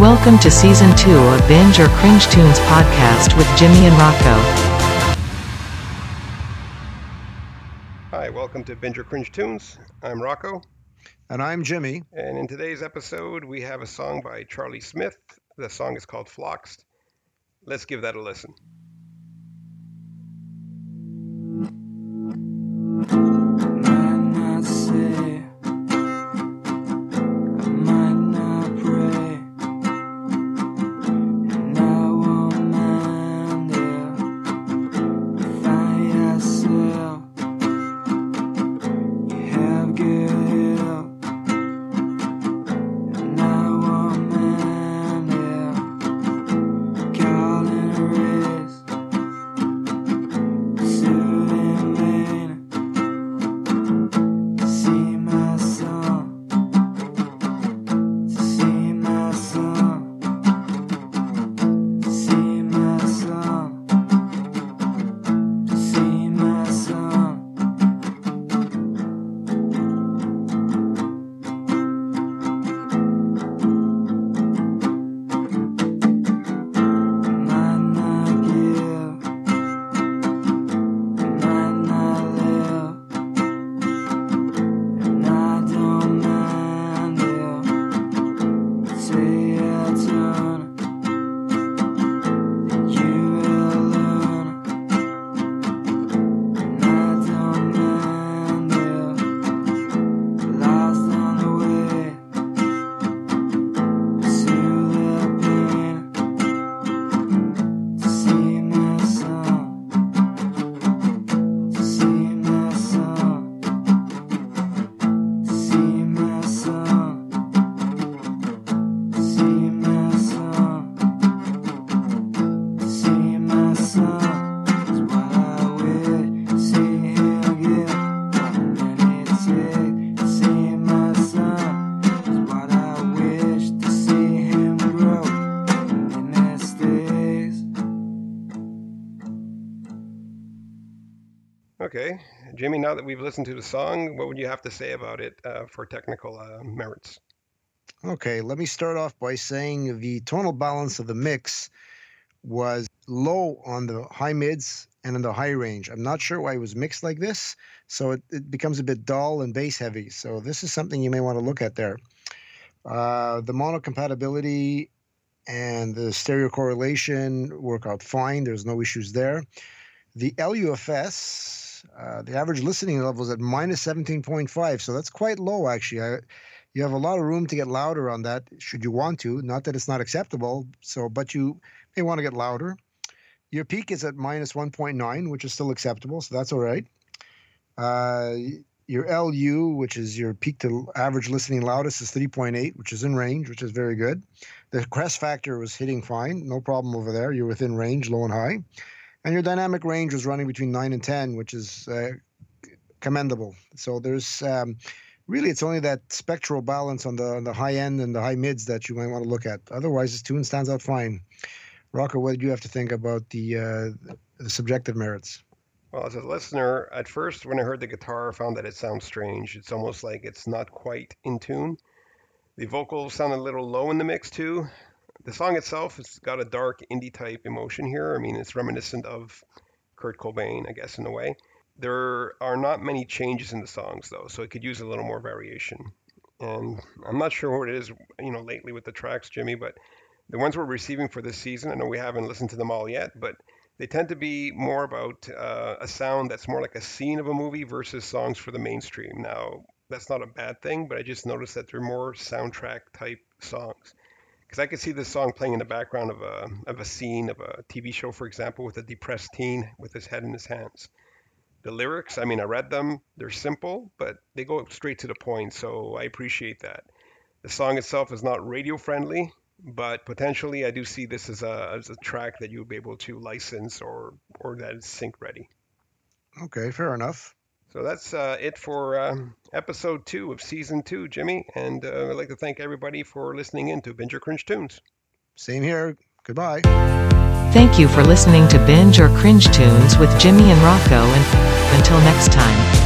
Welcome to Season 2 of Binge or Cringe Tunes podcast with Jimmy and Rocco. Hi, welcome to Binge or Cringe Tunes. I'm Rocco, And I'm Jimmy. and in today's episode, we have a song by Charlie Smith. The song is called Floxed. Let's give that a listen. Okay, Jimmy, now that we've listened to the song, what would you have to say about it uh, for technical uh, merits? Okay, let me start off by saying the tonal balance of the mix was low on the high mids and in the high range. I'm not sure why it was mixed like this, so it, it becomes a bit dull and bass heavy. So this is something you may want to look at there. Uh, the mono compatibility and the stereo correlation work out fine. There's no issues there. The LUFS, uh, the average listening level is at minus 17.5, so that's quite low actually. I, you have a lot of room to get louder on that should you want to. Not that it's not acceptable so but you may want to get louder. Your peak is at minus 1.9 which is still acceptable so that's all right. Uh, your lu which is your peak to average listening loudest is 3.8 which is in range which is very good. The crest factor was hitting fine no problem over there. You're within range low and high and your dynamic range was running between 9 and 10 which is uh, commendable so there's um, really it's only that spectral balance on the on the high end and the high mids that you might want to look at. Otherwise, this tune stands out fine. Rocco, what did you have to think about the uh, the subjective merits? Well, as a listener, at first, when I heard the guitar, I found that it sounds strange. It's almost like it's not quite in tune. The vocals sound a little low in the mix, too. The song itself has got a dark indie type emotion here. I mean, it's reminiscent of Kurt Cobain, I guess, in a way. There are not many changes in the songs, though, so it could use a little more variation. And I'm not sure what it is, you know, lately with the tracks, Jimmy, but the ones we're receiving for this season, I know we haven't listened to them all yet, but they tend to be more about uh, a sound that's more like a scene of a movie versus songs for the mainstream. Now, that's not a bad thing, but I just noticed that they're more soundtrack type songs. Because I could see this song playing in the background of a, of a scene of a TV show, for example, with a depressed teen with his head in his hands. The lyrics, I mean, I read them, they're simple, but they go straight to the point, so I appreciate that. The song itself is not radio friendly, but potentially I do see this as a, as a track that you would be able to license or, or that is sync ready. Okay, fair enough. So that's uh, it for uh, episode two of season two, Jimmy. And uh, I'd like to thank everybody for listening in to Binge or Cringe Tunes. Same here. Goodbye. Thank you for listening to Binge or Cringe Tunes with Jimmy and Rocco, and until next time.